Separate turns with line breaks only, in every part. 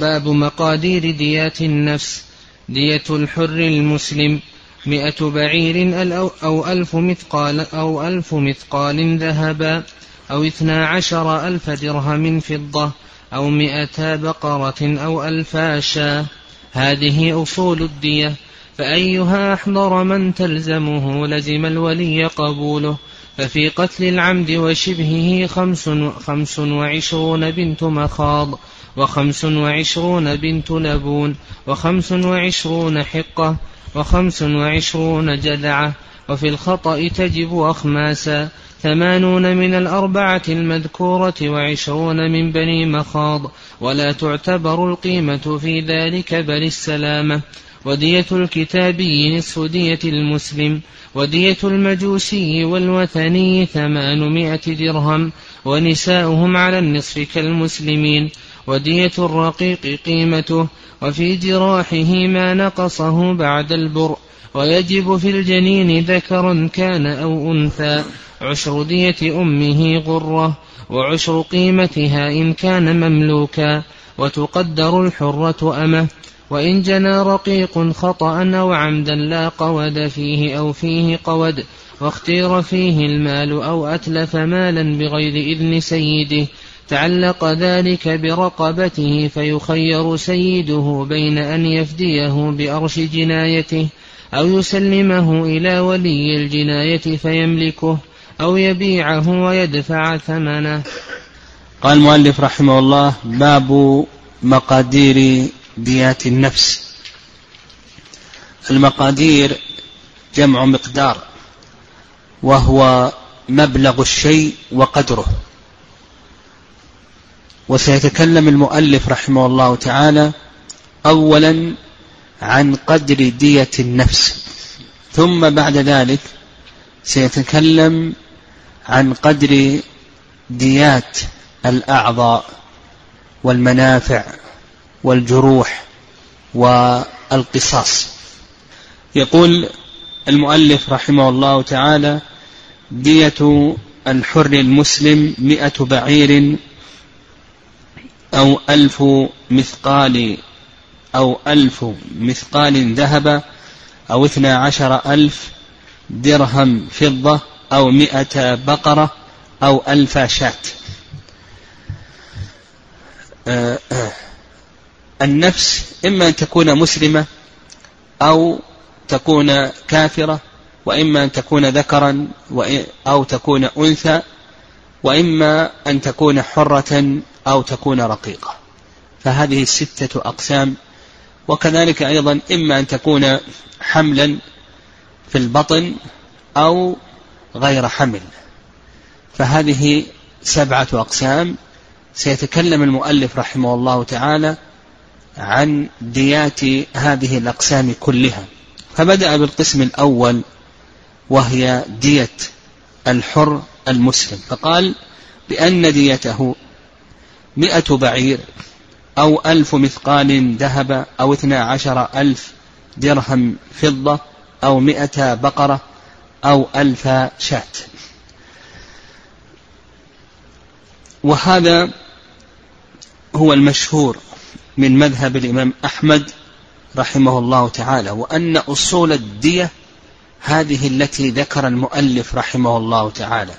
باب مقادير ديات النفس دية الحر المسلم. مئة بعير أو ألف مثقال أو ألف مثقال ذهبا. أو اثنا عشر ألف درهم فضة. أو مئتا بقرة أو ألفا شاة هذه أصول الدية. فأيها أحضر من تلزمه لزم الولي قبوله. ففي قتل العمد وشبهه خمس, خمس وعشرون بنت مخاض وخمس وعشرون بنت لبون وخمس وعشرون حقة وخمس وعشرون جذعة وفي الخطأ تجب أخماسا. ثمانون من الأربعة المذكورة وعشرون من بني مخاض. ولا تعتبر القيمة في ذلك بل السلامة. ودية الكتابي نصف دية المسلم. ودية المجوسي والوثني ثمانمائة درهم ونساؤهم على النصف كالمسلمين. ودية الرقيق قيمته وفي جراحه ما نقصه بعد البرء ويجب في الجنين ذكرا كان أو أنثى. عشر دية أمه غرة وعشر قيمتها إن كان مملوكا. وتقدر الحرة أمه. وإن جنى رقيق خطأ أو عمدا لا قود فيه أو فيه قود واختير فيه المال أو أتلف مالا بغير إذن سيده تعلق ذلك برقبته فيخير سيده بين أن يفديه بأرش جنايته أو يسلمه إلى ولي الجناية فيملكه أو يبيعه ويدفع ثمنه.
قال المؤلف رحمه الله باب مقادير ديات النفس. المقادير جمع مقدار وهو مبلغ الشيء وقدره. وسيتكلم المؤلف رحمه الله تعالى أولا عن قدر دية النفس ثم بعد ذلك سيتكلم عن قدر ديات الأعضاء والمنافع. والجروح والقصاص يقول المؤلف رحمه الله تعالى دية الحر المسلم مئة بعير أو ألف مثقال أو ألف مثقال ذهب أو اثنى عشر ألف درهم فضة أو مئة بقرة أو ألف شاة آه، آه. النفس إما أن تكون مسلمة أو تكون كافرة وإما أن تكون ذكرا أو تكون أنثى وإما أن تكون حرة أو تكون رقيقة. فهذه الستة أقسام. وكذلك أيضا إما أن تكون حملا في البطن أو غير حمل. فهذه سبعة أقسام. سيتكلم المؤلف رحمه الله تعالى عن ديات هذه الأقسام كلها. فبدأ بالقسم الأول وهي دية الحر المسلم. فقال بأن ديته مئة بعير أو ألف مثقال ذهب أو اثنا عشر ألف درهم فضة أو مئة بقرة أو ألف شاة. وهذا هو المشهور. من مذهب الإمام أحمد رحمه الله تعالى وأن أصول الدية هذه التي ذكر المؤلف رحمه الله تعالى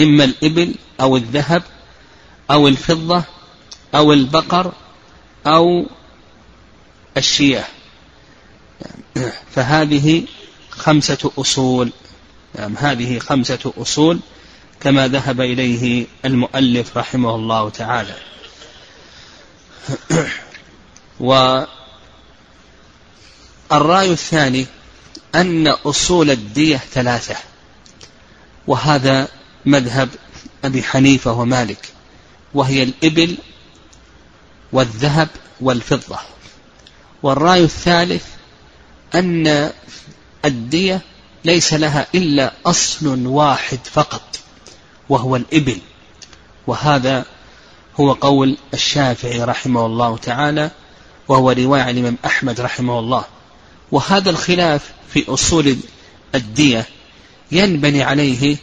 إما الإبل أو الذهب أو الفضة أو البقر أو الشياه. فهذه خمسة أصول نعم هذه خمسة أصول كما ذهب إليه المؤلف رحمه الله تعالى. والرأي الثاني أن أصول الدية ثلاثة وهذا مذهب أبي حنيفة ومالك وهي الإبل والذهب والفضة. والرأي الثالث أن الدية ليس لها إلا أصل واحد فقط وهو الإبل. وهذا هو قول الشافعي رحمه الله تعالى وهو رواية عن الإمام أحمد رحمه الله. وهذا الخلاف في أصول الدية ينبني عليه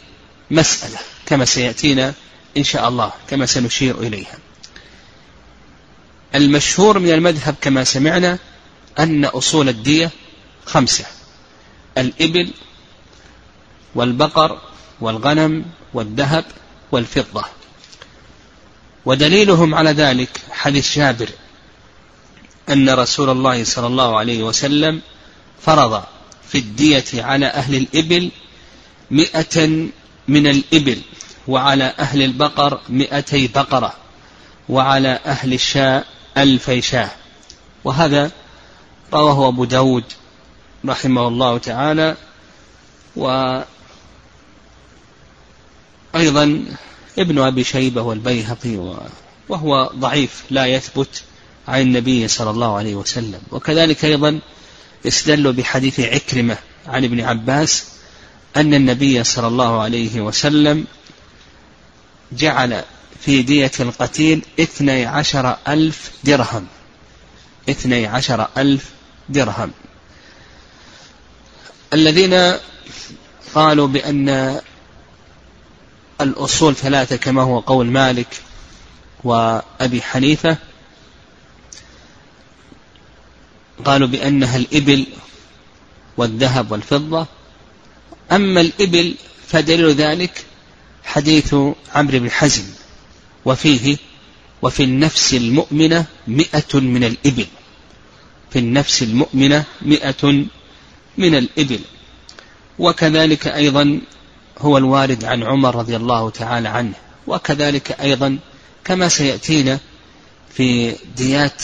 مسألة كما سيأتينا إن شاء الله كما سنشير إليها. المشهور من المذهب كما سمعنا أن أصول الدية خمسة الإبل والبقر والغنم والذهب والفضة. ودليلهم على ذلك حديث جابر أن رسول الله صلى الله عليه وسلم فرض في الدية على أهل الإبل مئة من الإبل وعلى أهل البقر مئتي بقرة وعلى أهل الشاء ألفي شاة وهذا رواه أبو داود رحمه الله تعالى وأيضا ابن أبي شيبة والبيهقي وهو ضعيف لا يثبت عن النبي صلى الله عليه وسلم. وكذلك أيضا استدلوا بحديث عكرمة عن ابن عباس أن النبي صلى الله عليه وسلم جعل في دية القتيل اثني عشر ألف درهم. اثني عشر ألف درهم. الذين قالوا بأن الأصول ثلاثة كما هو قول مالك وأبي حنيفة قالوا بأنها الإبل والذهب والفضة. أما الإبل فدليل ذلك حديث عمرو بن حزم وفيه وفي النفس المؤمنة مئة من الإبل. في النفس المؤمنة مئة من الإبل. وكذلك أيضا هو الوارد عن عمر رضي الله تعالى عنه. وكذلك أيضا كما سيأتينا في ديات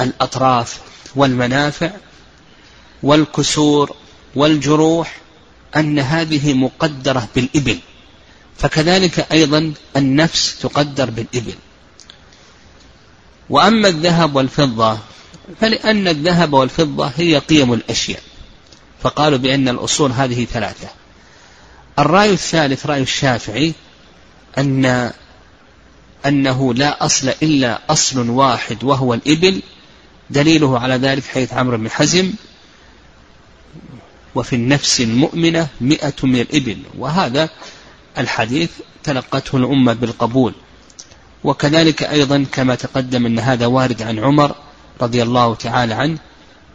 الأطراف والمنافع والكسور والجروح أن هذه مقدرة بالإبل. فكذلك أيضا النفس تقدر بالإبل. وأما الذهب والفضة فلأن الذهب والفضة هي قيم الأشياء. فقالوا بأن الأصول هذه ثلاثة. الرأي الثالث رأي الشافعي أن أنه لا أصل إلا أصل واحد وهو الإبل دليله على ذلك حيث عمرو بن حزم وفي النفس المؤمنة مئة من الإبل. وهذا الحديث تلقته الأمة بالقبول. وكذلك أيضا كما تقدم أن هذا وارد عن عمر رضي الله تعالى عنه.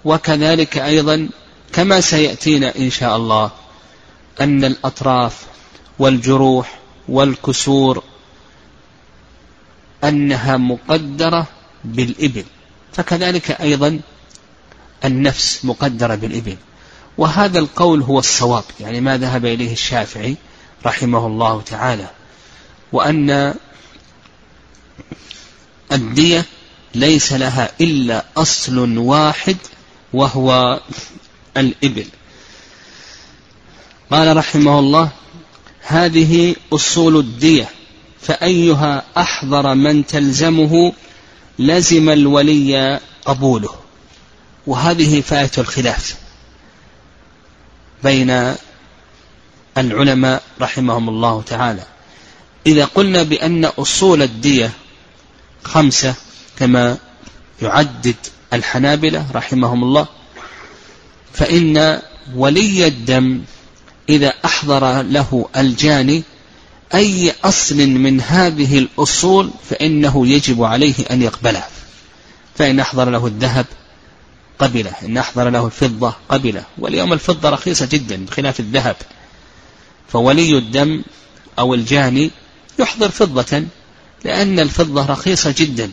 وكذلك أيضا كما سيأتينا إن شاء الله أن الأطراف والجروح والكسور أنها مقدرة بالإبل. فكذلك أيضا النفس مقدرة بالإبل. وهذا القول هو الصواب يعني ما ذهب إليه الشافعي رحمه الله تعالى وأن الدية ليس لها إلا أصل واحد وهو الإبل. قال رحمه الله هذه أصول الدية فأيها أحضر من تلزمه لزم الولي قبوله. وهذه فائة الخلاف بين العلماء رحمهم الله تعالى. إذا قلنا بأن أصول الدية خمسة كما يعدد الحنابلة رحمهم الله فإن ولي الدم إذا أحضر له الجاني أي أصل من هذه الأصول فإنه يجب عليه أن يقبله فإن أحضر له الذهب قبله إن أحضر له الفضة قبله. واليوم الفضة رخيصة جدا بخلاف الذهب. فولي الدم أو الجاني يحضر فضة لأن الفضة رخيصة جدا.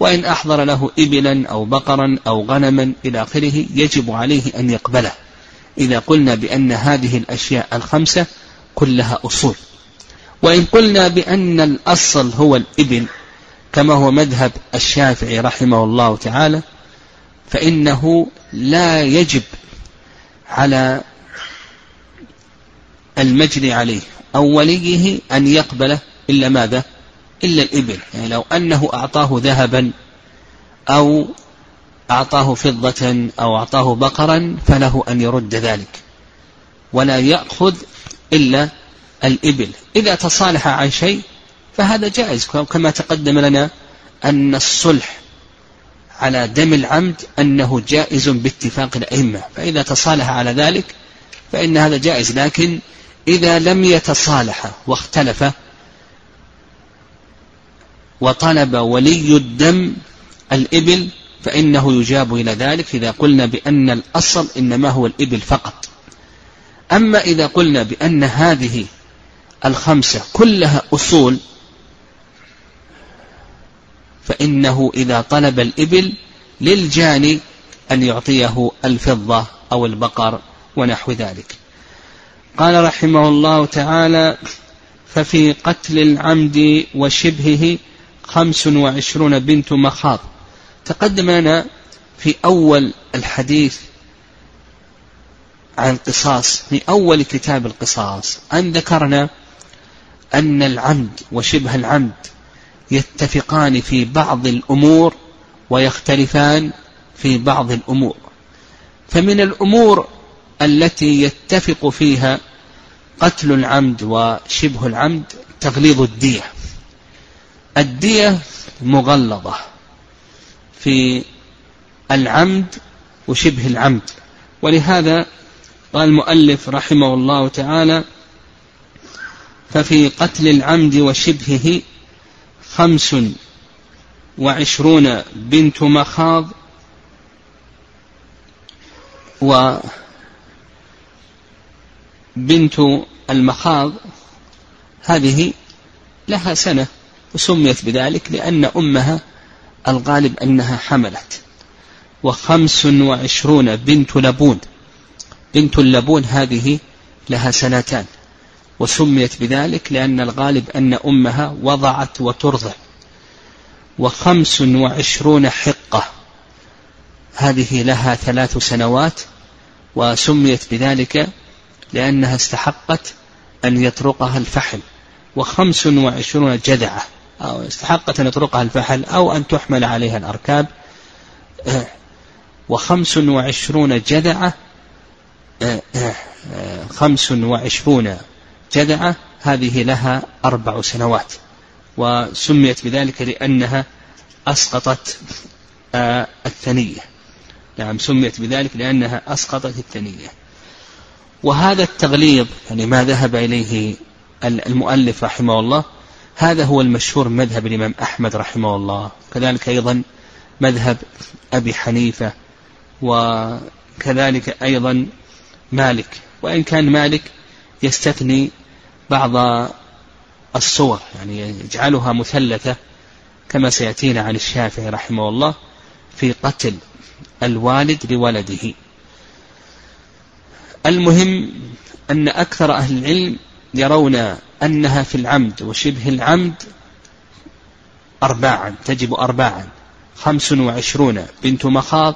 وإن أحضر له إبلا أو بقرا أو غنما إلى آخره يجب عليه أن يقبله. إذا قلنا بأن هذه الأشياء الخمسة كلها أصول. وإن قلنا بأن الأصل هو الإبل كما هو مذهب الشافعي رحمه الله تعالى فإنه لا يجب على المجري عليه أو وليه أن يقبله إلا ماذا؟ إلا الإبل. يعني لو أنه أعطاه ذهبا أو أعطاه فضة أو أعطاه بقرا فله أن يرد ذلك. ولا يأخذ إلا الإبل. إذا تصالح عن شيء فهذا جائز كما تقدم لنا أن الصلح على دم العمد أنه جائز باتفاق الأئمة. فإذا تصالح على ذلك فإن هذا جائز لكن إذا لم يتصالح واختلف وطلب ولي الدم الإبل فإنه يجاب إلى ذلك. إذا قلنا بأن الأصل إنما هو الإبل فقط. أما إذا قلنا بأن هذه الخمسة كلها أصول فإنه إذا طلب الإبل للجاني أن يعطيه الفضة أو البقر ونحو ذلك. قال رحمه الله تعالى ففي قتل العمد وشبهه خمس وعشرون بنت مخاض. تقدم لنا في أول الحديث عن القصاص في أول كتاب القصاص أن ذكرنا أن العمد وشبه العمد يتفقان في بعض الأمور ويختلفان في بعض الأمور. فمن الأمور التي يتفق فيها قتل العمد وشبه العمد تغليظ الدية. الدية مغلظة في العمد وشبه العمد ولهذا قال المؤلف رحمه الله تعالى ففي قتل العمد وشبهه خمس وعشرون بنت مخاض وبنت المخاض هذه لها سنة وسميت بذلك لأن أمها الغالب أنها حملت. وخمس وعشرون بنت لبون بنت اللبون هذه لها سنتان. وسميت بذلك لأن الغالب أن أمها وضعت وترضع. وخمس وعشرون حقة. هذه لها ثلاث سنوات وسميت بذلك لأنها استحقت أن يطرقها الفحل. وخمس وعشرون جذعة. أو استحقت أن يطرقها الفحل أو أن تحمل عليها الأركاب. وخمس وعشرون جذعة. خمس وعشرون جذعة هذه لها أربع سنوات وسميت بذلك لأنها أسقطت الثنية. نعم سميت بذلك لأنها أسقطت الثنية. وهذا التغليظ يعني ما ذهب إليه المؤلف رحمه الله هذا هو المشهور مذهب الإمام أحمد رحمه الله. كذلك أيضا مذهب أبي حنيفة وكذلك أيضا مالك. وإن كان مالك يستثني بعض الصور يعني يجعلها مثلثة كما سيأتينا عن الشافعي رحمه الله في قتل الوالد لولده. المهم أن أكثر أهل العلم يرون أنها في العمد وشبه العمد أرباعا تجب أرباعا خمس وعشرون بنت مخاض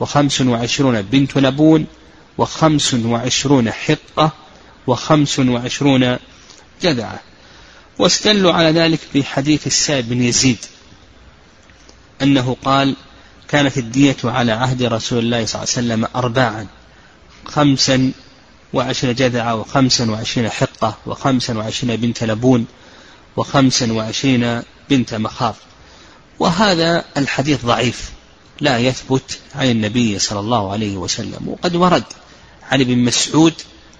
وخمس وعشرون بنت لبون وخمس وعشرون حقة وخمس وعشرون جذعة. واستدلوا على ذلك في حديث السائب بن يزيد. أنه قال كانت الدية على عهد رسول الله صلى الله عليه وسلم أرباعا خمسا وعشرين جذعة وخمسا وعشرين حقة وخمسا وعشرين بنت لبون وخمسا وعشرين بنت مخاض. وهذا الحديث ضعيف لا يثبت عن النبي صلى الله عليه وسلم. وقد ورد عن ابن مسعود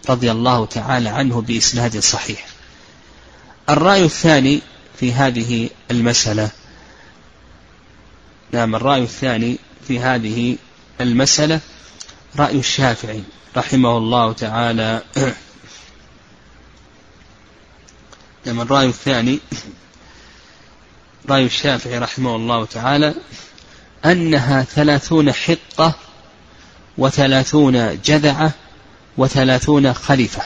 رضي الله تعالى عنه بإسناد صحيح. الرأي الثاني في هذه المسألة. نعم الرأي الثاني في هذه المسألة رأي الشافعي رحمه الله تعالى. نعم الرأي الثاني رأي الشافعي رحمه الله تعالى أنها ثلاثون حقة وثلاثون جذعة وثلاثون خليفة.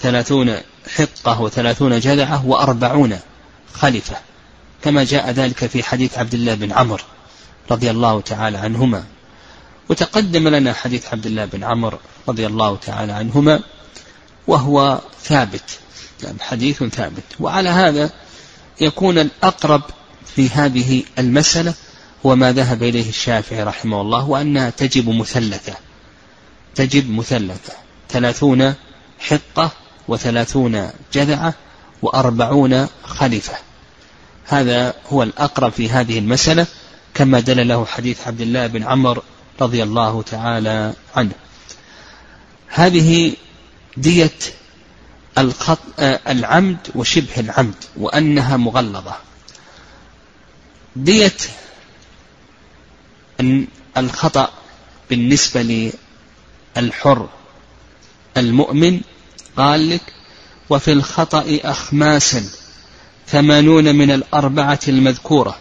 ثلاثون حقة وثلاثون جذعة وأربعون خليفة. كما جاء ذلك في حديث عبد الله بن عمرو رضي الله تعالى عنهما. وتقدم لنا حديث عبد الله بن عمرو رضي الله تعالى عنهما وهو ثابت يعني حديث ثابت. وعلى هذا يكون الأقرب في هذه المسألة هو ما ذهب إليه الشافعي رحمه الله وأنها تجب مثلثة. تجب مثلثة ثلاثون حقة وثلاثون جذعة وأربعون خليفة. هذا هو الأقرب في هذه المسألة كما دل له حديث عبد الله بن عمر رضي الله تعالى عنه. هذه دية الخط العمد وشبه العمد وأنها مغلظة. دية الخطأ بالنسبة للحر المؤمن قال لك وفي الخطأ أخماسا ثمانون من الأربعة المذكورة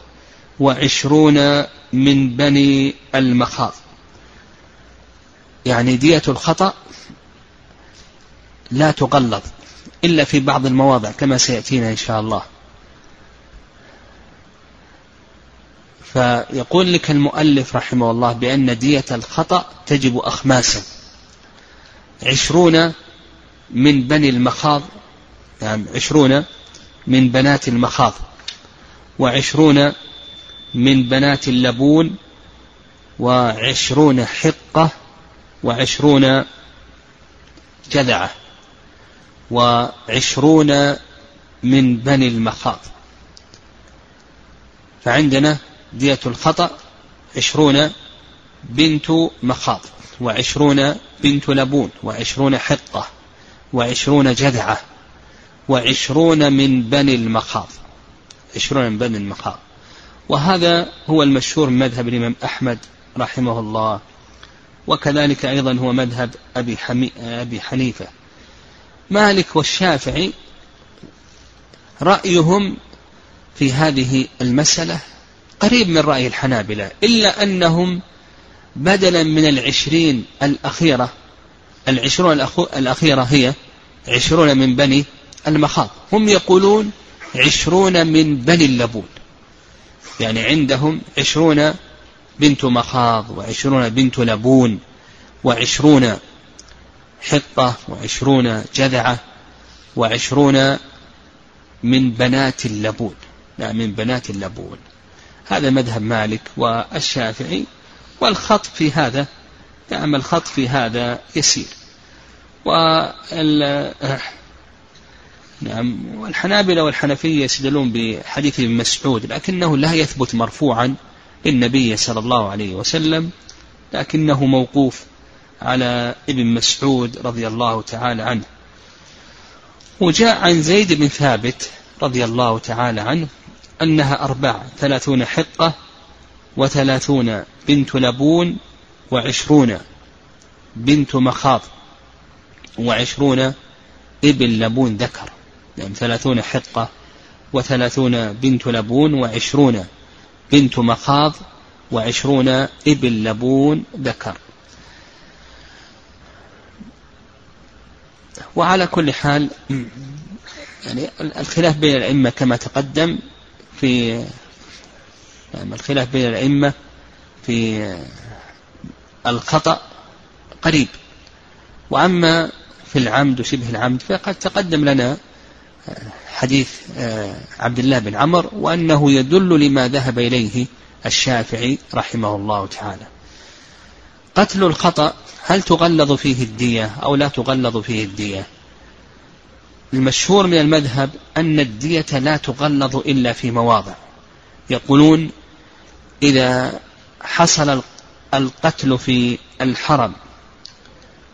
وعشرون من بني المخاض. يعني دية الخطأ لا تغلظ إلا في بعض المواضع كما سيأتينا إن شاء الله. فيقول لك المؤلف رحمه الله بأن دية الخطأ تجب أخماسا. عشرون من بني المخاض يعني عشرون من بنات المخاض وعشرون من بنات اللبون وعشرون حقة وعشرون جذعة وعشرون من بني المخاض. فعندنا دية الخطأ عشرون بنت مخاض. وعشرون بنت لبون وعشرون حقة وعشرون جذعة وعشرون من بني المخاض عشرون من بني المخاض. وهذا هو المشهور من مذهب الإمام أحمد رحمه الله وكذلك أيضا هو مذهب أبي, حمي أبي حنيفة. مالك والشافعي رأيهم في هذه المسألة قريب من رأي الحنابلة إلا أنهم بدلا من العشرين الأخيرة العشرون الأخيرة هي عشرون من بني المخاض. هم يقولون عشرون من بني اللبون. يعني عندهم عشرون بنت مخاض وعشرون بنت لبون وعشرون حقة وعشرون جذعة وعشرون من بنات اللبون. لا من بنات اللبون. هذا مذهب مالك والشافعي والخط في هذا نعم الخط في هذا يسير. وال نعم والحنابلة والحنفية يستدلون بحديث ابن مسعود لكنه لا يثبت مرفوعا للنبي صلى الله عليه وسلم لكنه موقوف على ابن مسعود رضي الله تعالى عنه. وجاء عن زيد بن ثابت رضي الله تعالى عنه أنها أربعة ثلاثون حقة وثلاثون بنت لبون وعشرون بنت مخاض وعشرون ابن لبون ذكر. يعني ثلاثون حقة وثلاثون بنت لبون وعشرون بنت مخاض وعشرون ابن لبون ذكر. وعلى كل حال يعني الخلاف بين الأئمة كما تقدم في يعني الخلاف بين الأئمة في الخطأ قريب. وأما في العمد وشبه العمد فقد تقدم لنا حديث آه، عبد الله بن عمر وأنه يدل لما ذهب إليه الشافعي رحمه الله تعالى. قتل الخطأ هل تغلظ فيه الدية أو لا تغلظ فيه الدية؟ المشهور من المذهب أن الدية لا تغلظ إلا في مواضع. يقولون إذا حصل القتل في الحرم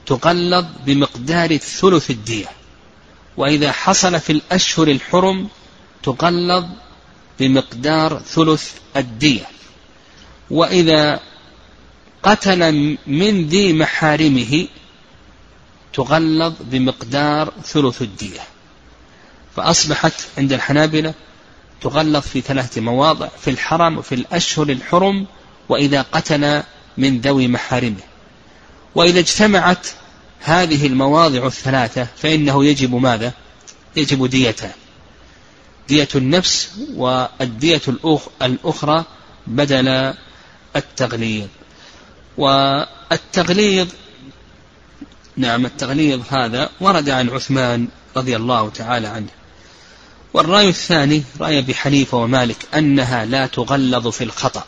تغلظ بمقدار ثلث الدية. وإذا حصل في الأشهر الحرم تغلظ بمقدار ثلث الدية. وإذا قتل من ذي محارمه تغلظ بمقدار ثلث الدية. فأصبحت عند الحنابلة تغلظ في ثلاثة مواضع في الحرم وفي الأشهر الحرم وإذا قتل من ذوي محارمه. وإذا اجتمعت هذه المواضع الثلاثة فإنه يجب ماذا؟ يجب ديتان. دية النفس والدية الأخرى بدل التغليظ. والتغليظ نعم التغليظ هذا ورد عن عثمان رضي الله تعالى عنه. والرأي الثاني رأي أبي حنيفة ومالك أنها لا تغلظ في الخطأ.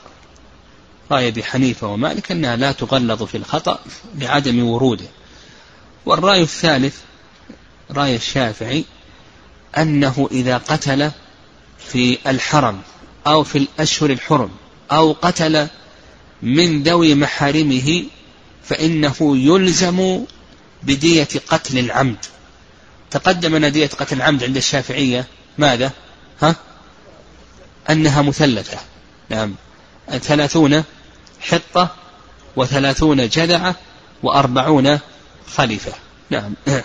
رأي أبي حنيفة ومالك أنها لا تغلظ في الخطأ لعدم وروده. والرأي الثالث رأي الشافعي أنه إذا قتل في الحرم أو في الأشهر الحرم أو قتل من ذوي محارمه فإنه يلزم بدية قتل العمد. تقدم أن دية قتل العمد عند الشافعية. ماذا؟ ها؟ أنها مثلثة. نعم. ثلاثون حطة وثلاثون جذعة وأربعون خليفة. نعم.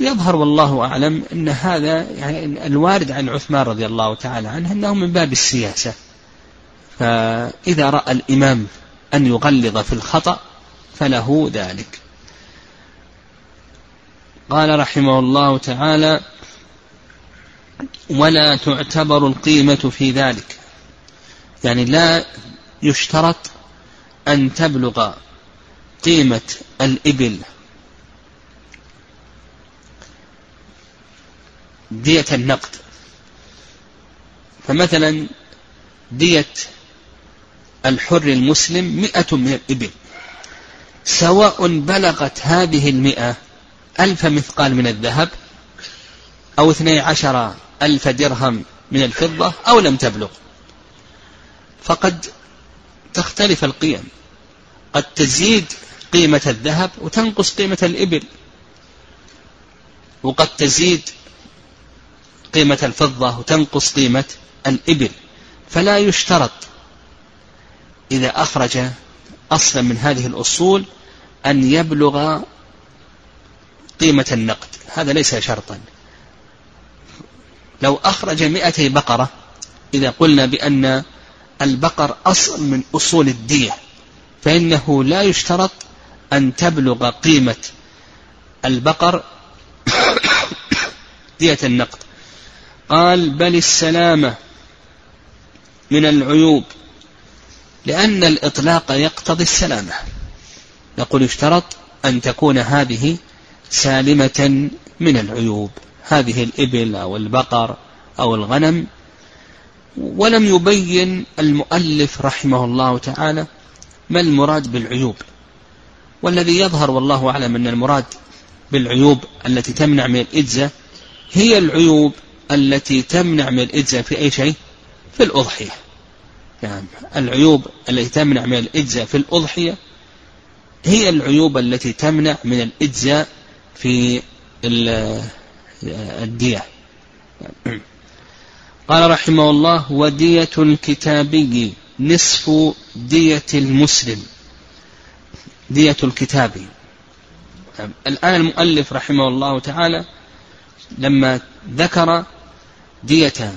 يظهر والله أعلم أن هذا يعني الوارد عن عثمان رضي الله تعالى عنه أنه من باب السياسة. فإذا رأى الإمام أن يغلظ في الخطأ فله ذلك. قال رحمه الله تعالى ولا تعتبر القيمة في ذلك. يعني لا يشترط أن تبلغ قيمة الإبل. دية النقد. فمثلا دية الحر المسلم مئة من الإبل. سواء بلغت هذه المئة ألف مثقال من الذهب أو اثني عشر ألف درهم من الفضة أو لم تبلغ. فقد تختلف القيم. قد تزيد قيمة الذهب وتنقص قيمة الإبل. وقد تزيد قيمة الفضة وتنقص قيمة الإبل. فلا يشترط إذا أخرج أصلا من هذه الأصول أن يبلغ قيمة النقد. هذا ليس شرطا. لو أخرج مئتي بقرة إذا قلنا بأن البقر أصل من أصول الدية فإنه لا يشترط أن تبلغ قيمة البقر دية النقد. قال بل السلامة من العيوب لأن الإطلاق يقتضي السلامة. يقول يشترط أن تكون هذه سالمة من العيوب. هذه الإبل أو البقر أو الغنم. ولم يبين المؤلف رحمه الله تعالى ما المراد بالعيوب. والذي يظهر والله أعلم أن المراد بالعيوب التي تمنع من الإجزة هي العيوب التي تمنع من الإجزة في أي شيء؟ في الأضحية. نعم. العيوب التي تمنع من الإجزاء في الأضحية هي العيوب التي تمنع من الإجزاء في الدية. قال رحمه الله ودية الكتابي نصف دية المسلم. دية الكتابي. الآن المؤلف رحمه الله تعالى لما ذكر دية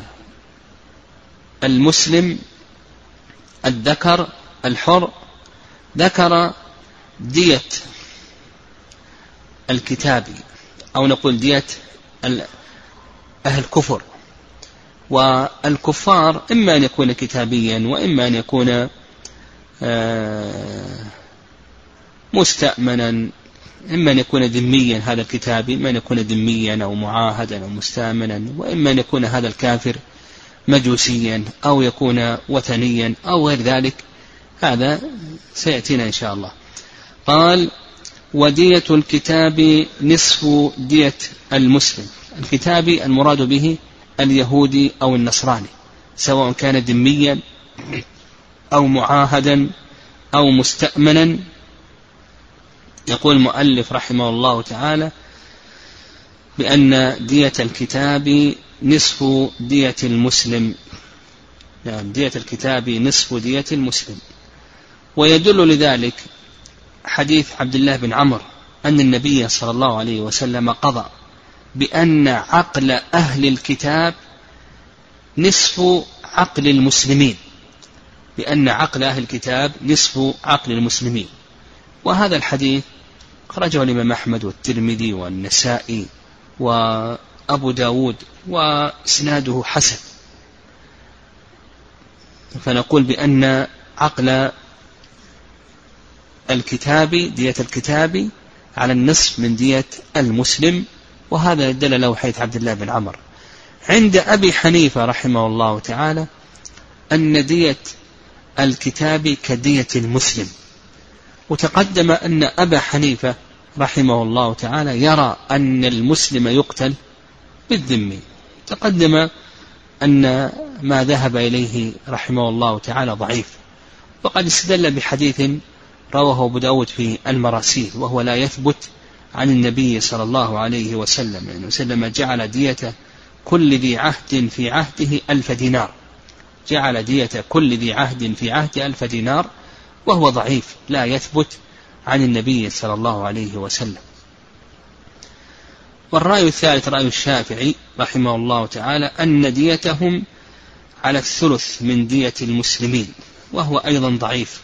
المسلم الذكر الحر ذكر دية الكتابي أو نقول دية أهل الكفر والكفار إما أن يكون كتابيا وإما أن يكون آه، مستأمنا إما أن يكون ذميا هذا الكتابي إما أن يكون ذميا أو معاهدا أو مستأمنا وإما أن يكون هذا الكافر مجوسيا أو يكون وثنيا أو غير ذلك. هذا سيأتينا إن شاء الله. قال ودية الكتاب نصف دية المسلم. الكتاب المراد به اليهودي أو النصراني سواء كان ذميا أو معاهدا أو مستأمنا. يقول المؤلف رحمه الله تعالى بأن دية الكتاب نصف دية المسلم. نعم دية الكتاب نصف دية المسلم. ويدل لذلك حديث عبد الله بن عمرو أن النبي صلى الله عليه وسلم قضى بأن عقل أهل الكتاب نصف عقل المسلمين بأن عقل أهل الكتاب نصف عقل المسلمين. وهذا الحديث أخرجه الإمام أحمد والترمذي والنسائي وأبو داود وإسناده حسن. فنقول بأن عقل الكتاب دية الكتاب على النصف من دية المسلم وهذا دل له حيث عبد الله بن عمر. عند أبي حنيفة رحمه الله تعالى أن دية الكتاب كدية المسلم. وتقدم أن أبا حنيفة رحمه الله تعالى يرى أن المسلم يقتل بالذم. تقدم أن ما ذهب إليه رحمه الله تعالى ضعيف. وقد استدل بحديث رواه أبو داود في المراسيل وهو لا يثبت عن النبي صلى الله عليه وسلم يعني وسلم جعل دية كل ذي عهد في عهده ألف دينار. جعل دية كل ذي عهد في عهد ألف دينار وهو ضعيف لا يثبت عن النبي صلى الله عليه وسلم. والرأي الثالث رأي الشافعي رحمه الله تعالى أن ديتهم على الثلث من دية المسلمين. وهو أيضا ضعيف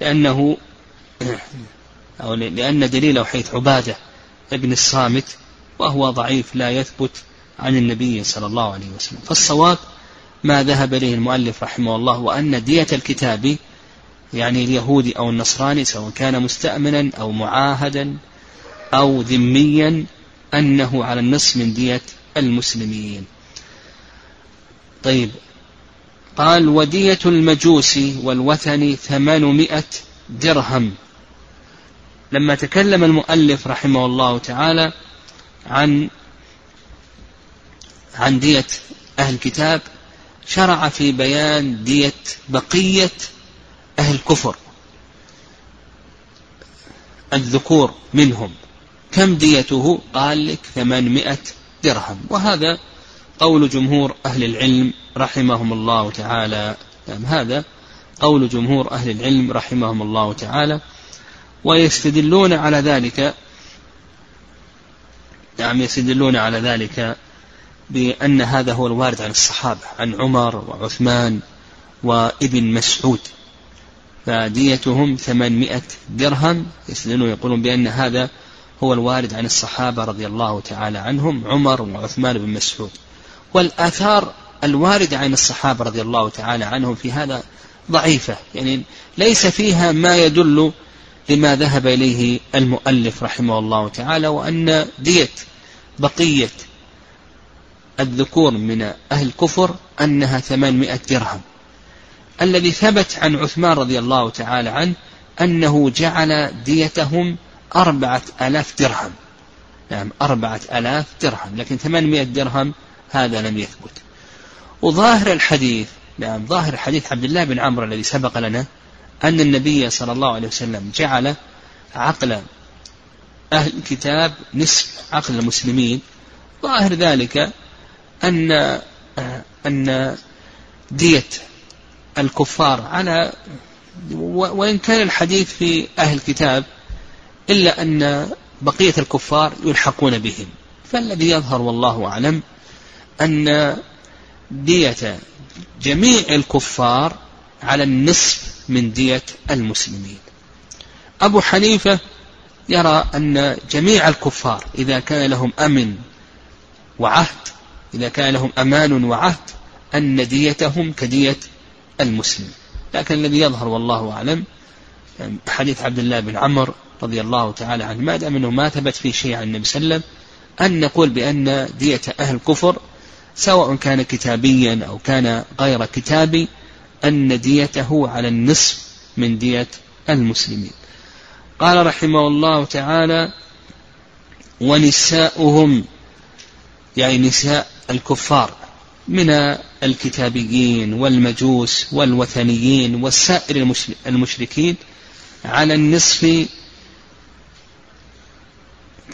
لأنه أو لأن دليله حيث عبادة ابن الصامت وهو ضعيف لا يثبت عن النبي صلى الله عليه وسلم. فالصواب ما ذهب إليه المؤلف رحمه الله وأن دية الكتاب يعني اليهودي أو النصراني سواء كان مستأمنا أو معاهدا أو ذميا أنه على النصف من دية المسلمين. طيب قال ودية المجوس والوثن ثمانمائة درهم. لما تكلم المؤلف رحمه الله تعالى عن عن دية أهل الكتاب شرع في بيان دية بقية أهل الكفر الذكور منهم. كم ديته؟ قال لك ثمانمائة درهم. وهذا قول جمهور أهل العلم رحمهم الله تعالى. يعني هذا قول جمهور أهل العلم رحمهم الله تعالى. ويستدلون على ذلك نعم يستدلون على ذلك بأن هذا هو الوارد عن الصحابة عن عمر وعثمان وابن مسعود. فديتهم ثمانمائة درهم. يستدلون يقولون بأن هذا هو الوارد عن الصحابة رضي الله تعالى عنهم عمر وعثمان بن مسعود. والآثار الواردة عن الصحابة رضي الله تعالى عنهم في هذا ضعيفة. يعني ليس فيها ما يدل لما ذهب إليه المؤلف رحمه الله تعالى وأن دية بقية الذكور من أهل الكفر أنها ثمانمائة درهم. الذي ثبت عن عثمان رضي الله تعالى عنه أنه جعل ديتهم أربعة ألاف درهم. نعم أربعة ألاف درهم لكن ثمانمائة درهم هذا لم يثبت. وظاهر الحديث نعم ظاهر الحديث عبد الله بن عمرو الذي سبق لنا أن النبي صلى الله عليه وسلم جعل عقل أهل الكتاب نصف عقل المسلمين. ظاهر ذلك أن أن دية الكفار على وإن كان الحديث في أهل الكتاب إلا أن بقية الكفار يلحقون بهم. فالذي يظهر والله أعلم أن دية جميع الكفار على النصف من دية المسلمين. أبو حنيفة يرى أن جميع الكفار إذا كان لهم أمن وعهد إذا كان لهم أمان وعهد أن ديتهم كدية المسلم. لكن الذي يظهر والله أعلم حديث عبد الله بن عمر رضي الله تعالى عنه ما دام أنه ما ثبت فيه شيء عن النبي صلى الله عليه وسلم أن نقول بأن دية أهل الكفر سواء كان كتابيا أو كان غير كتابي أن ديته على النصف من دية المسلمين. قال رحمه الله تعالى ونساؤهم يعني نساء الكفار من الكتابيين والمجوس والوثنيين والسائر المشركين على النصف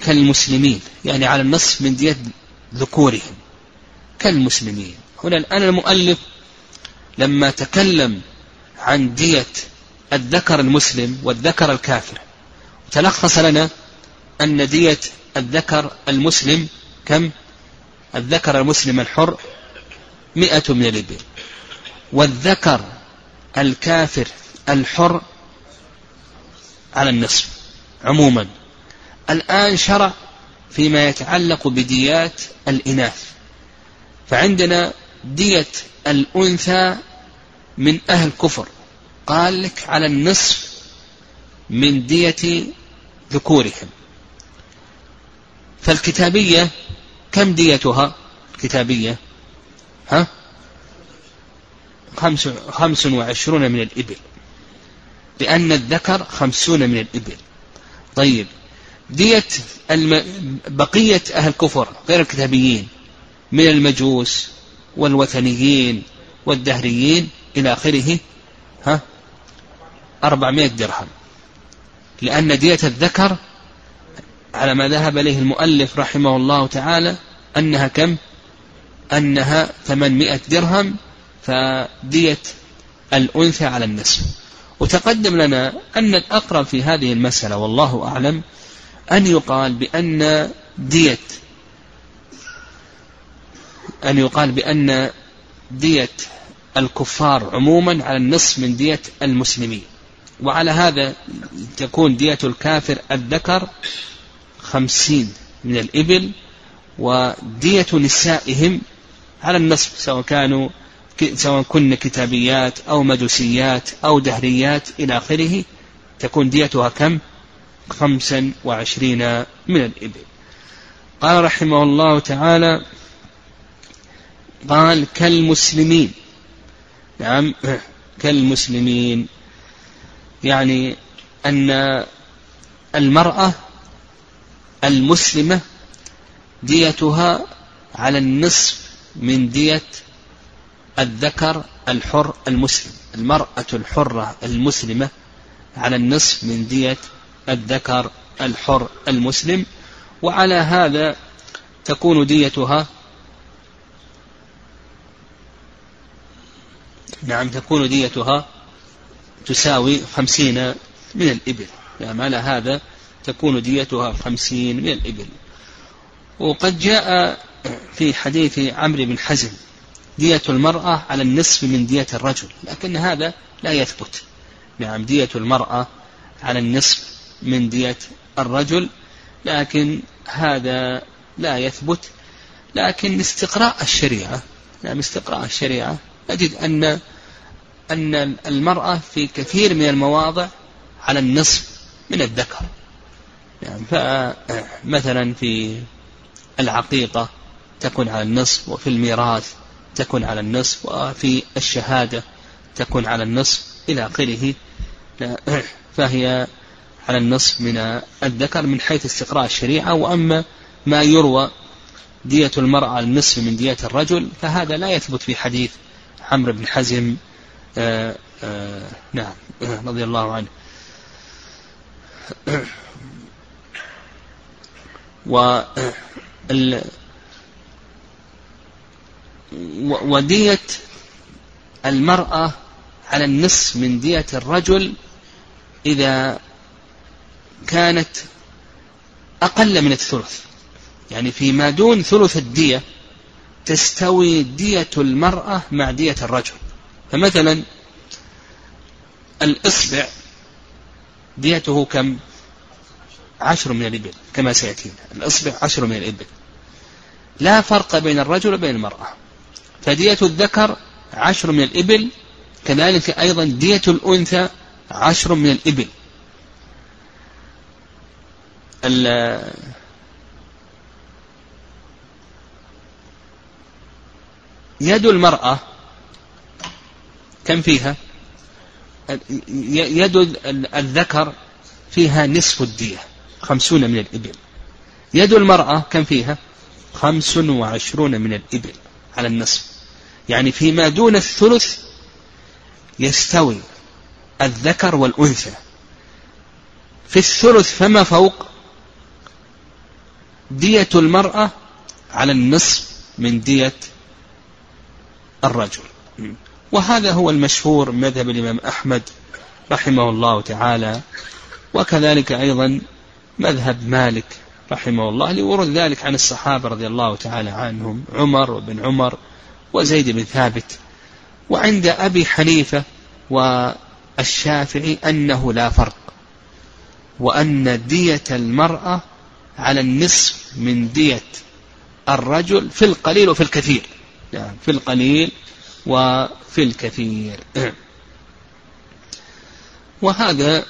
كالمسلمين يعني على النصف من دية ذكورهم. كالمسلمين. هنا الآن المؤلف لما تكلم عن دية الذكر المسلم والذكر الكافر تلخص لنا أن دية الذكر المسلم كم؟ الذكر المسلم الحر مئة من الإبل والذكر الكافر الحر على النصف عموما. الآن شرع فيما يتعلق بديات الإناث. فعندنا دية الأنثى من أهل كفر. قال لك على النصف من دية ذكورهم فالكتابية كم ديتها؟ الكتابية ها؟ خمس, خمس وعشرون من الإبل. لأن الذكر خمسون من الإبل. طيب دية. بقية أهل الكفر غير الكتابيين من المجوس والوثنيين والدهريين إلى آخره ها أربعمائة درهم. لأن دية الذكر على ما ذهب إليه المؤلف رحمه الله تعالى أنها كم؟ أنها 800 درهم فدية الأنثى على النصف. وتقدم لنا أن الأقرب في هذه المسألة والله أعلم أن يقال بأن دية أن يقال بأن دية الكفار عموما على النصف من دية المسلمين. وعلى هذا تكون دية الكافر الذكر خمسين من الإبل ودية نسائهم على النصف سواء كانوا سواء كن كتابيات أو مجوسيات أو دهريات إلى آخره تكون ديتها كم؟ خمسا وعشرين من الإبل. قال رحمه الله تعالى قال كالمسلمين. نعم. كالمسلمين. يعني أن المرأة المسلمة ديتها على النصف من دية الذكر الحر المسلم. المرأة الحرة المسلمة على النصف من دية الذكر الحر المسلم. وعلى هذا تكون ديتها نعم تكون ديتها تساوي خمسين من الإبل. نعم على هذا تكون ديتها خمسين من الإبل. وقد جاء في حديث عمرو بن حزم دية المرأة على النصف من دية الرجل لكن هذا لا يثبت. نعم دية المرأة على النصف من دية الرجل لكن هذا لا يثبت. لكن استقراء الشريعة نعم استقراء الشريعة نجد أن أن المرأة في كثير من المواضع على النصف من الذكر. يعني فمثلا في العقيقة تكون على النصف وفي الميراث تكون على النصف وفي الشهادة تكون على النصف إلى آخره. فهي على النصف من الذكر من حيث استقراء الشريعة. وأما ما يروى دية المرأة النصف من دية الرجل فهذا لا يثبت في حديث عمرو بن حزم آآ آآ نعم رضي الله عنه. و ودية المرأة على النصف من دية الرجل إذا كانت أقل من الثلث. يعني فيما دون ثلث الدية تستوي دية المرأة مع دية الرجل. فمثلا الإصبع ديته كم؟ عشر من الإبل كما سيأتينا. الإصبع عشر من الإبل. لا فرق بين الرجل وبين المرأة. فدية الذكر عشر من الإبل كذلك أيضا دية الأنثى عشر من الإبل. يد المرأة كم فيها؟ يد الذكر فيها نصف الدية خمسون من الإبل. يد المرأة كم فيها؟ خمس وعشرون من الإبل على النصف. يعني فيما دون الثلث يستوي الذكر والأنثى. في الثلث فما فوق؟ دية المرأة على النصف من دية الرجل. وهذا هو المشهور مذهب الإمام أحمد رحمه الله تعالى وكذلك أيضا مذهب مالك رحمه الله لورود ذلك عن الصحابة رضي الله تعالى عنهم عمر وابن عمر وزيد بن ثابت. وعند أبي حنيفة والشافعي أنه لا فرق وأن دية المرأة على النصف من دية الرجل في القليل وفي الكثير. يعني في القليل وفي الكثير. وهذا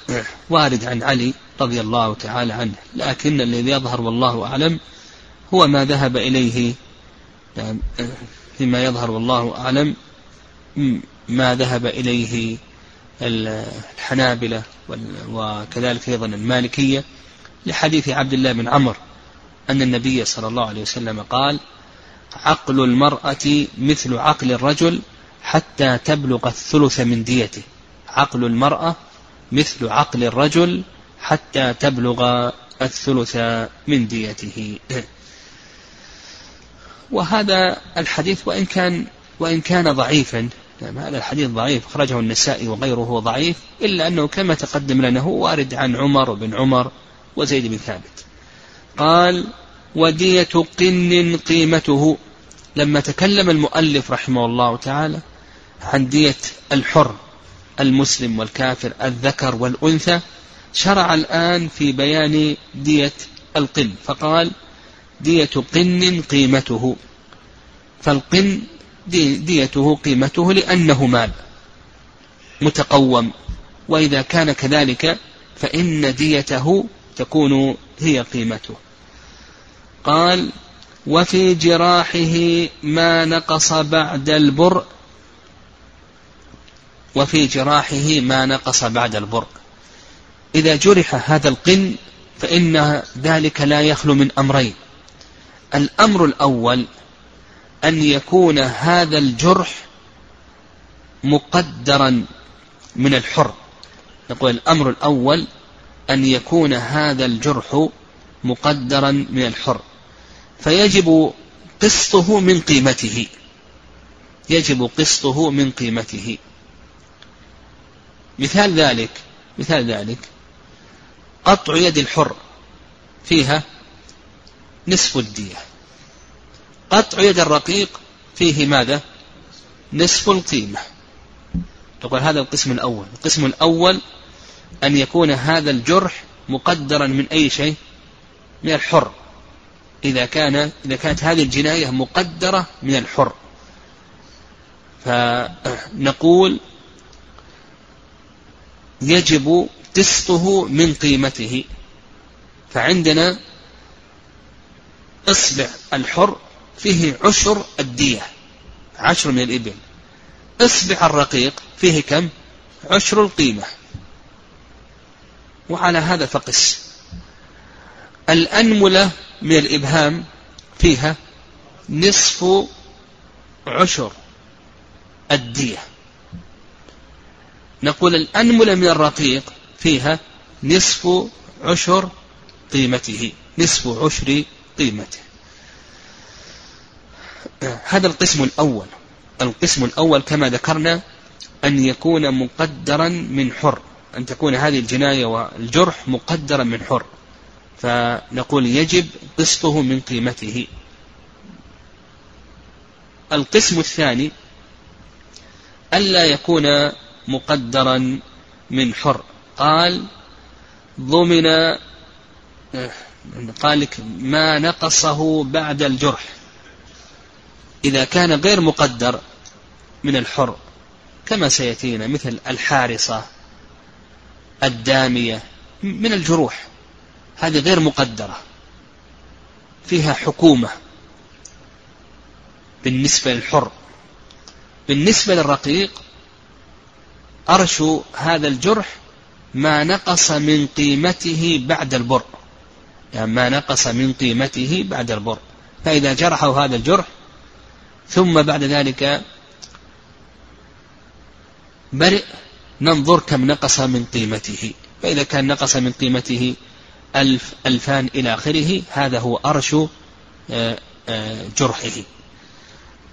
وارد عن علي رضي الله تعالى عنه لكن الذي يظهر والله أعلم هو ما ذهب إليه يعني فيما يظهر والله أعلم ما ذهب إليه الحنابلة وكذلك أيضا المالكية لحديث عبد الله بن عمر أن النبي صلى الله عليه وسلم قال عقل المرأة مثل عقل الرجل حتى تبلغ الثلث من ديته. عقل المرأة مثل عقل الرجل حتى تبلغ الثلث من ديته. وهذا الحديث وإن كان وإن كان ضعيفا يعني هذا الحديث ضعيف أخرجه النسائي وغيره ضعيف إلا أنه كما تقدم لنا هو وارد عن عمر وبن عمر وزيد بن ثابت. قال ودية قن قيمته. لما تكلم المؤلف رحمه الله تعالى عن دية الحر المسلم والكافر الذكر والأنثى شرع الآن في بيان دية القن فقال دية قن قيمته. فالقن دي ديته قيمته لأنه مال متقوم وإذا كان كذلك فإن ديته تكون هي قيمته. قال وفي جراحه ما نقص بعد البرء وفي جراحه ما نقص بعد البرء إذا جرح هذا القن فإن ذلك لا يخلو من أمرين. الأمر الأول أن يكون هذا الجرح مقدرا من الحر. نقول الأمر الأول أن يكون هذا الجرح مقدرا من الحر. فيجب قسطه من قيمته. يجب قسطه من قيمته. مثال ذلك مثال ذلك قطع يد الحر فيها نصف الدية. قطع يد الرقيق فيه ماذا؟ نصف القيمة. تقول هذا القسم الأول. القسم الأول أن يكون هذا الجرح مقدرا من أي شيء؟ من الحر. إذا كان إذا كانت هذه الجناية مقدرة من الحر. فنقول يجب قسطه من قيمته. فعندنا إصبع الحر فيه عشر الدية عشر من الإبل. إصبع الرقيق فيه كم؟ عشر القيمة. وعلى هذا فقس. الأنملة من الإبهام فيها نصف عشر الدية. نقول الأنملة من الرقيق فيها نصف عشر قيمته نصف عشر قيمته. هذا القسم الأول. القسم الأول كما ذكرنا أن يكون مقدرا من حر أن تكون هذه الجناية والجرح مقدرا من حر. فنقول يجب قسطه من قيمته. القسم الثاني ألا يكون مقدرا من حر. قال ضمن قال لك ما نقصه بعد الجرح. إذا كان غير مقدر من الحر كما سيأتينا مثل الحارصة الدامية من الجروح. هذه غير مقدرة. فيها حكومة بالنسبة للحر. بالنسبة للرقيق أرش هذا الجرح ما نقص من قيمته بعد البر. يعني ما نقص من قيمته بعد البر. فإذا جرحوا هذا الجرح ثم بعد ذلك برئ ننظر كم نقص من قيمته. فإذا كان نقص من قيمته ألف ألفان إلى آخره هذا هو أرش آه، آه، جرحه.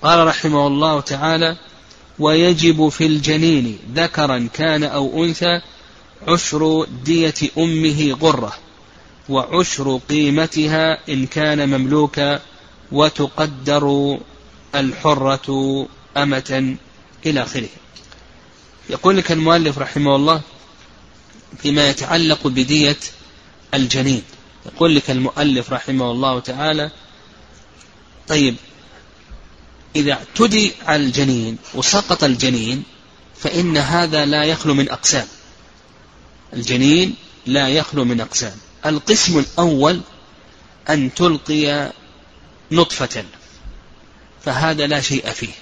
قال رحمه الله تعالى ويجب في الجنين ذكرا كان أو أنثى عشر دية أمه غرة وعشر قيمتها إن كان مملوكا وتقدر الحرة أمة إلى آخره. يقول لك المؤلف رحمه الله فيما يتعلق بدية الجنين. يقول لك المؤلف رحمه الله تعالى طيب إذا اعتدي على الجنين وسقط الجنين فإن هذا لا يخلو من أقسام. الجنين لا يخلو من أقسام. القسم الأول أن تلقي نطفة فهذا لا شيء فيه.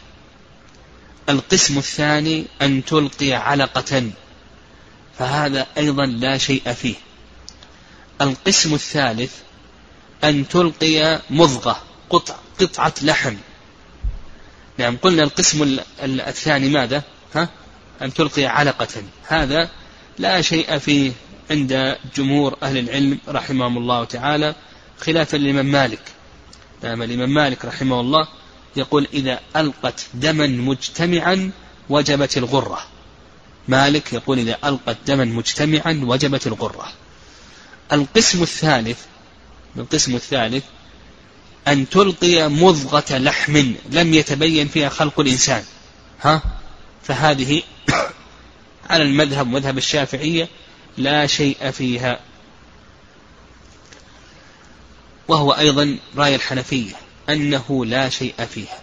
القسم الثاني أن تلقي علقة فهذا أيضا لا شيء فيه. القسم الثالث أن تلقي مضغة قطع قطعة لحم. نعم قلنا القسم الثاني ماذا؟ ها؟ أن تلقي علقة. هذا لا شيء فيه عند جمهور أهل العلم رحمهم الله تعالى خلافا لمن مالك. نعم الإمام مالك رحمه الله يقول إذا ألقت دما مجتمعا وجبت الغرة. مالك يقول إذا ألقت دما مجتمعا وجبت الغرة. القسم الثالث القسم الثالث أن تلقي مضغة لحم لم يتبين فيها خلق الإنسان. ها؟ فهذه على المذهب مذهب الشافعية لا شيء فيها. وهو أيضا رأي الحنفية أنه لا شيء فيها.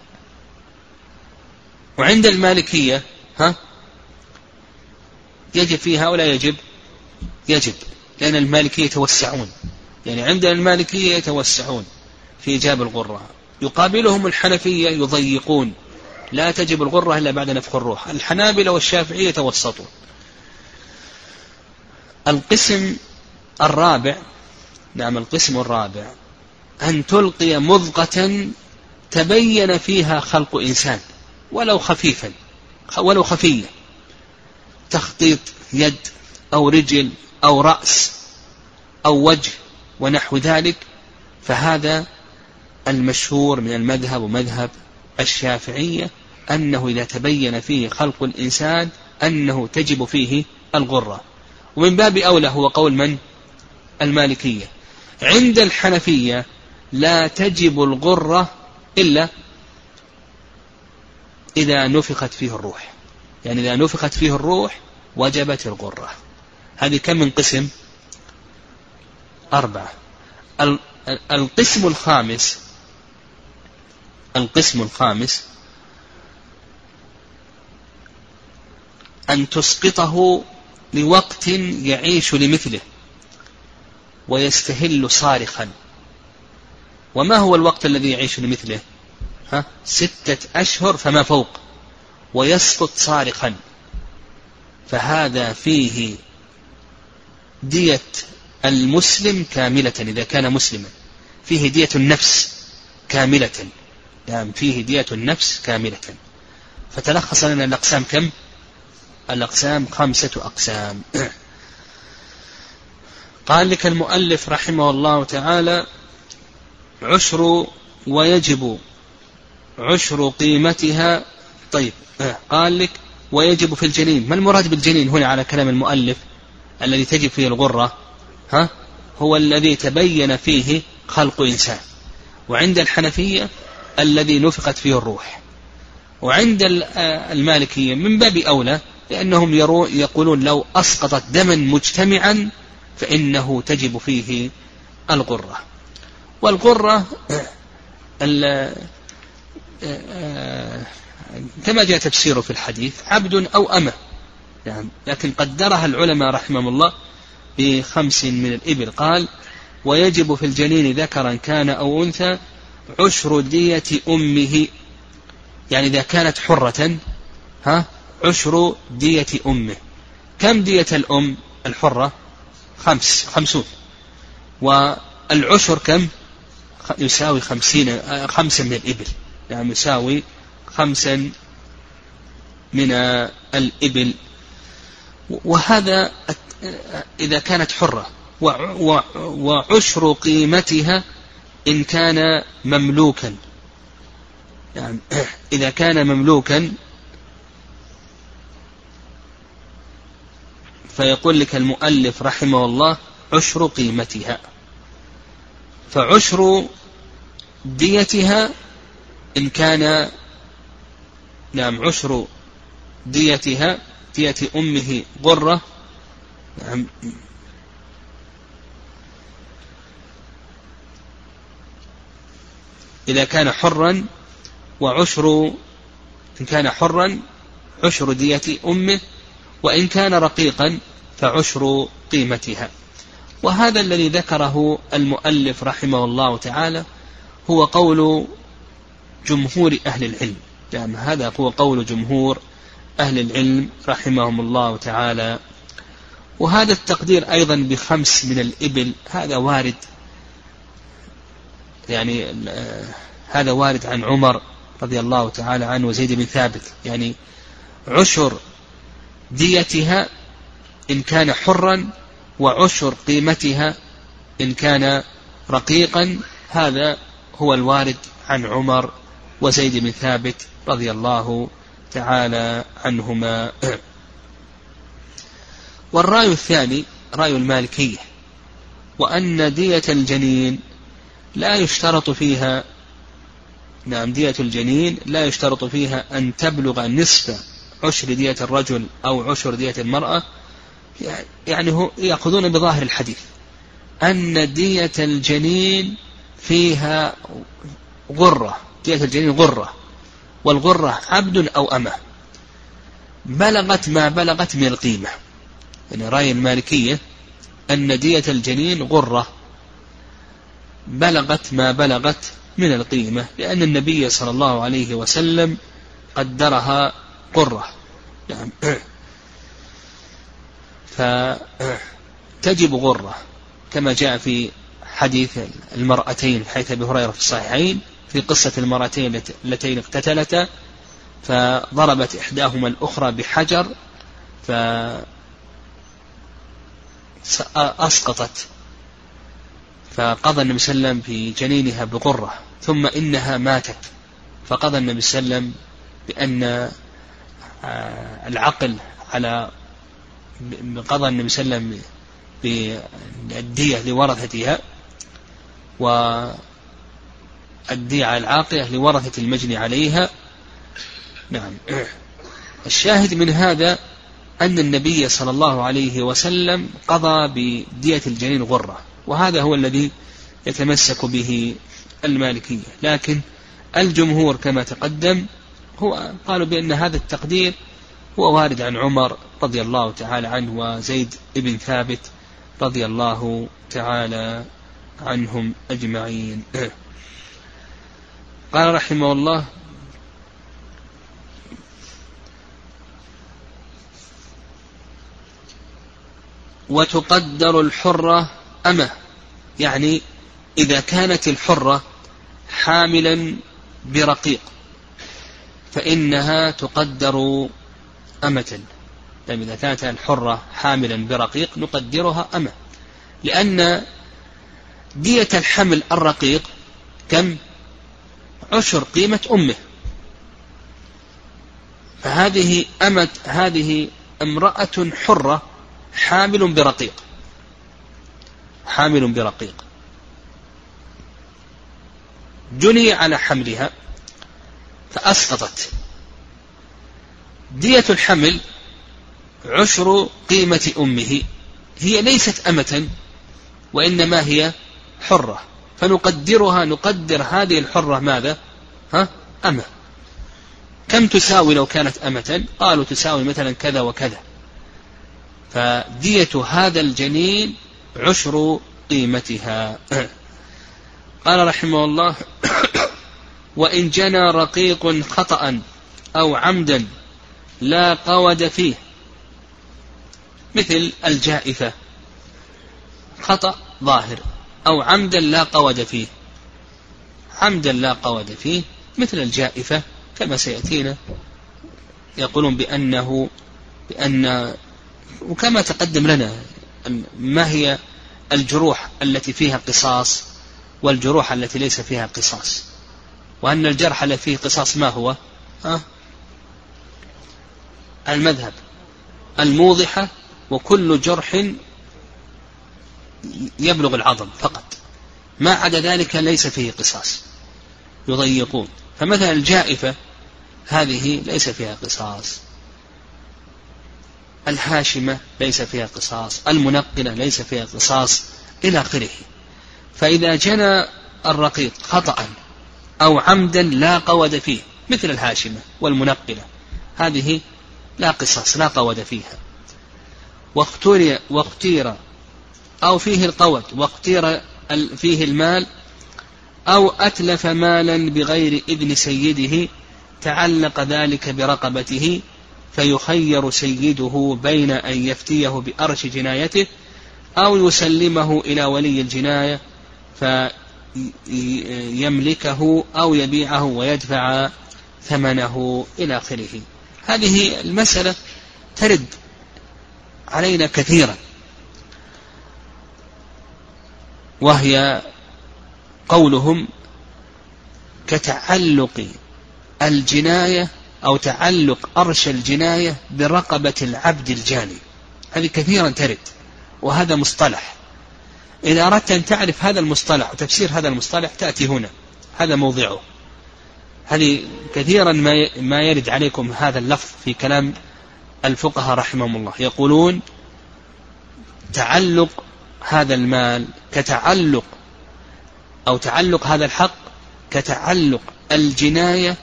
وعند المالكية ها؟ يجب فيها ولا يجب؟ يجب. لأن المالكية يتوسعون. يعني عند المالكية يتوسعون في إيجاب الغرة يقابلهم الحنفية يضيقون. لا تجب الغرة إلا بعد نفخ الروح. الحنابلة والشافعية يتوسطون. القسم الرابع نعم القسم الرابع أن تلقي مضغة تبين فيها خلق إنسان ولو خفيفا ولو خفية تخطيط يد أو رجل أو رأس أو وجه ونحو ذلك فهذا المشهور من المذهب ومذهب الشافعية أنه إذا تبين فيه خلق الإنسان أنه تجب فيه الغرة. ومن باب أولى هو قول من؟ المالكية. عند الحنفية لا تجب الغرة إلا إذا نفخت فيه الروح. يعني إذا نفخت فيه الروح وجبت الغرة. هذه كم من قسم؟ أربعة. القسم الخامس القسم الخامس أن تسقطه لوقت يعيش لمثله ويستهل صارخا. وما هو الوقت الذي يعيش لمثله؟ ها؟ ستة أشهر فما فوق. ويسقط صارخا. فهذا فيه دية المسلم كاملة إذا كان مسلما. فيه دية النفس كاملة. نعم فيه دية النفس كاملة. فتلخص لنا الأقسام كم؟ الأقسام خمسة أقسام. قال لك المؤلف رحمه الله تعالى عشر ويجب عشر قيمتها. طيب قال لك ويجب في الجنين. ما المراد بالجنين هنا على كلام المؤلف؟ الذي تجب فيه الغرة ها هو الذي تبين فيه خلق إنسان. وعند الحنفية الذي نفخت فيه الروح. وعند المالكية من باب أولى لأنهم يقولون لو أسقطت دما مجتمعا فإنه تجب فيه الغرة. والغرة كما جاء تفسيره في الحديث عبد أو أمة. يعني لكن قدرها العلماء رحمهم الله بخمس من الإبل. قال ويجب في الجنين ذكرا كان أو أنثى عشر دية أمه. يعني إذا كانت حرة ها عشر دية أمه. كم دية الأم الحرة؟ خمس خمسون. والعشر كم؟ يساوي خمسين خمسة من الإبل. يعني يساوي خمسا من الإبل. وهذا إذا كانت حرة. وعشر قيمتها إن كان مملوكا. يعني إذا كان مملوكا فيقول لك المؤلف رحمه الله عشر قيمتها. فعشر ديتها إن كان نعم عشر ديتها دية أمه غرة. نعم. إذا كان حرا وعشر إن كان حرا عشر دية أمه وإن كان رقيقا فعشر قيمتها. وهذا الذي ذكره المؤلف رحمه الله تعالى هو قول جمهور أهل العلم. يعني هذا هو قول جمهور أهل العلم رحمهم الله تعالى. وهذا التقدير أيضا بخمس من الإبل. هذا وارد يعني هذا وارد عن عمر رضي الله تعالى عنه وزيد بن ثابت. يعني عشر ديتها إن كان حرا وعشر قيمتها إن كان رقيقا. هذا هو الوارد عن عمر وزيد بن ثابت رضي الله تعالى عنهما. والرأي الثاني رأي المالكية وأن دية الجنين لا يشترط فيها نعم دية الجنين لا يشترط فيها أن تبلغ نصف عشر دية الرجل أو عشر دية المرأة يعني هو يأخذون بظاهر الحديث أن دية الجنين فيها غرة دية الجنين غرة. والغرة عبد أو أمة. بلغت ما بلغت من القيمة. يعني رأي المالكية أن دية الجنين غرة. بلغت ما بلغت من القيمة لأن النبي صلى الله عليه وسلم قدرها قرة نعم. فتجب غرة كما جاء في حديث المرأتين حيث أبي هريرة في الصحيحين في قصة المرأتين اللتين اقتتلتا فضربت إحداهما الأخرى بحجر فأسقطت فقضى النبي صلى الله عليه وسلم في جنينها بغرة ثم إنها ماتت. فقضى النبي صلى الله عليه وسلم بأن آه، العقل على قضى النبي صلى الله عليه وسلم بالدية لورثتها والدية على العاقلة لورثة المجني عليها. نعم. الشاهد من هذا أن النبي صلى الله عليه وسلم قضى بدية الجنين غرة وهذا هو الذي يتمسك به المالكية. لكن الجمهور كما تقدم هو قالوا بأن هذا التقدير هو وارد عن عمر رضي الله تعالى عنه وزيد بن ثابت رضي الله تعالى عنهم أجمعين. قال رحمه الله وتقدر الحرة أمه. يعني إذا كانت الحرة حاملا برقيق فإنها تقدر أمة. طيب إذا كانت الحرة حاملا برقيق نقدرها أمة. لأن دية الحمل الرقيق كم؟ عشر قيمة أمه. فهذه أمة هذه امرأة حرة حامل برقيق. حامل برقيق. جني على حملها فأسقطت. دية الحمل عشر قيمة أمه. هي ليست أمة وإنما هي حرة. فنقدرها نقدر هذه الحرة ماذا؟ ها؟ أمة. كم تساوي لو كانت أمة؟ قالوا تساوي مثلا كذا وكذا. فدية هذا الجنين عشر قيمتها. قال رحمه الله وإن جنى رقيق خطأ أو عمدا لا قود فيه. مثل الجائفة. خطأ ظاهر. أو عمدا لا قود فيه. عمدا لا قود فيه مثل الجائفة كما سيأتينا. يقولون بأنه بأن وكما تقدم لنا ما هي الجروح التي فيها قصاص والجروح التي ليس فيها قصاص. وأن الجرح الذي فيه قصاص ما هو؟ ها؟ المذهب الموضحة وكل جرح يبلغ العظم فقط. ما عدا ذلك ليس فيه قصاص يضيقون. فمثلا الجائفة هذه ليس فيها قصاص. الهاشمة ليس فيها قصاص. المنقلة ليس فيها قصاص إلى آخره. فإذا جنى الرقيق خطأ أو عمدا لا قود فيه مثل الهاشمة والمنقلة هذه لا قصاص لا قود فيها. واختير واختير أو فيه القود واختير فيه المال أو أتلف مالا بغير إذن سيده تعلق ذلك برقبته فيخير سيده بين أن يفتيه بأرش جنايته أو يسلمه إلى ولي الجناية فيملكه أو يبيعه ويدفع ثمنه إلى آخره. هذه المسألة ترد علينا كثيرا. وهي قولهم كتعلق الجناية أو تعلق أرش الجناية برقبة العبد الجاني. هذه كثيرا ترد وهذا مصطلح. إذا أردت أن تعرف هذا المصطلح وتفسير هذا المصطلح تأتي هنا. هذا موضعه. هذه كثيرا ما يرد عليكم هذا اللفظ في كلام الفقهاء رحمهم الله. يقولون تعلق هذا المال كتعلق أو تعلق هذا الحق كتعلق الجناية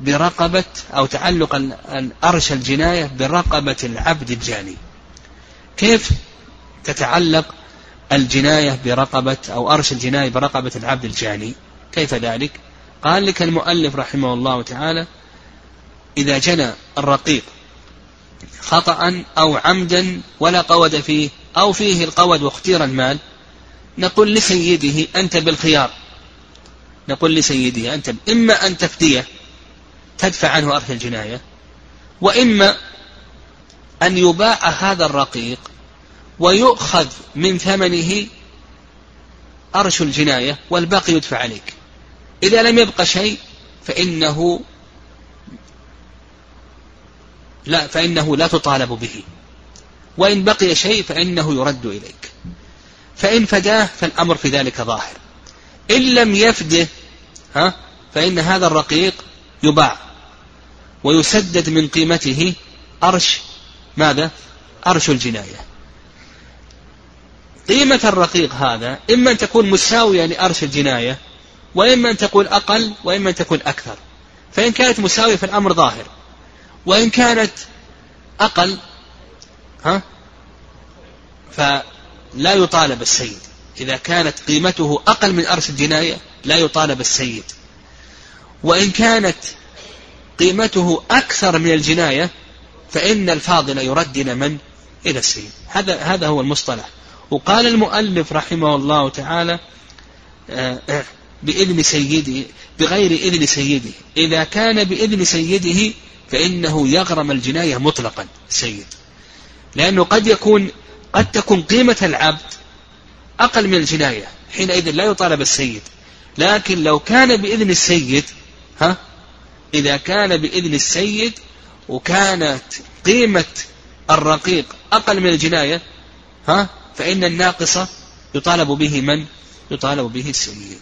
برقبة أو تعلق أرش الجناية برقبة العبد الجاني. كيف تتعلق الجناية برقبة أو أرش الجناية برقبة العبد الجاني؟ كيف ذلك؟ قال لك المؤلف رحمه الله تعالى إذا جنى الرقيق خطأ أو عمدا ولا قود فيه أو فيه القود واختير المال نقول لسيده أنت بالخيار. نقول لسيده أنت إما أن تفديه تدفع عنه أرث الجناية وإما أن يباع هذا الرقيق ويؤخذ من ثمنه أرش الجناية والباقي يدفع عليك. إذا لم يبق شيء فإنه لا فإنه لا تطالب به. وإن بقي شيء فإنه يرد إليك. فإن فداه فالأمر في ذلك ظاهر. إن لم يفده ها فإن هذا الرقيق يباع ويسدد من قيمته أرش ماذا؟ أرش الجناية. قيمة الرقيق هذا إما أن تكون مساوية لأرش الجناية وإما أن تكون أقل وإما أن تكون أكثر. فإن كانت مساوية فالأمر ظاهر. وإن كانت أقل ها؟ فلا يطالب السيد. إذا كانت قيمته أقل من أرش الجناية لا يطالب السيد. وإن كانت قيمته أكثر من الجناية فإن الفاضل يرد إلى من؟ إلى السيد. هذا هذا هو المصطلح. وقال المؤلف رحمه الله تعالى آه، آه، بإذن سيده بغير إذن سيده. إذا كان بإذن سيده فإنه يغرم الجناية مطلقا سيد. لأنه قد يكون قد تكون قيمة العبد أقل من الجناية حينئذ لا يطالب السيد. لكن لو كان بإذن السيد ها؟ إذا كان بإذن السيد وكانت قيمة الرقيق أقل من الجناية ها؟ فإن الناقصة يطالب به من؟ يطالب به السيد.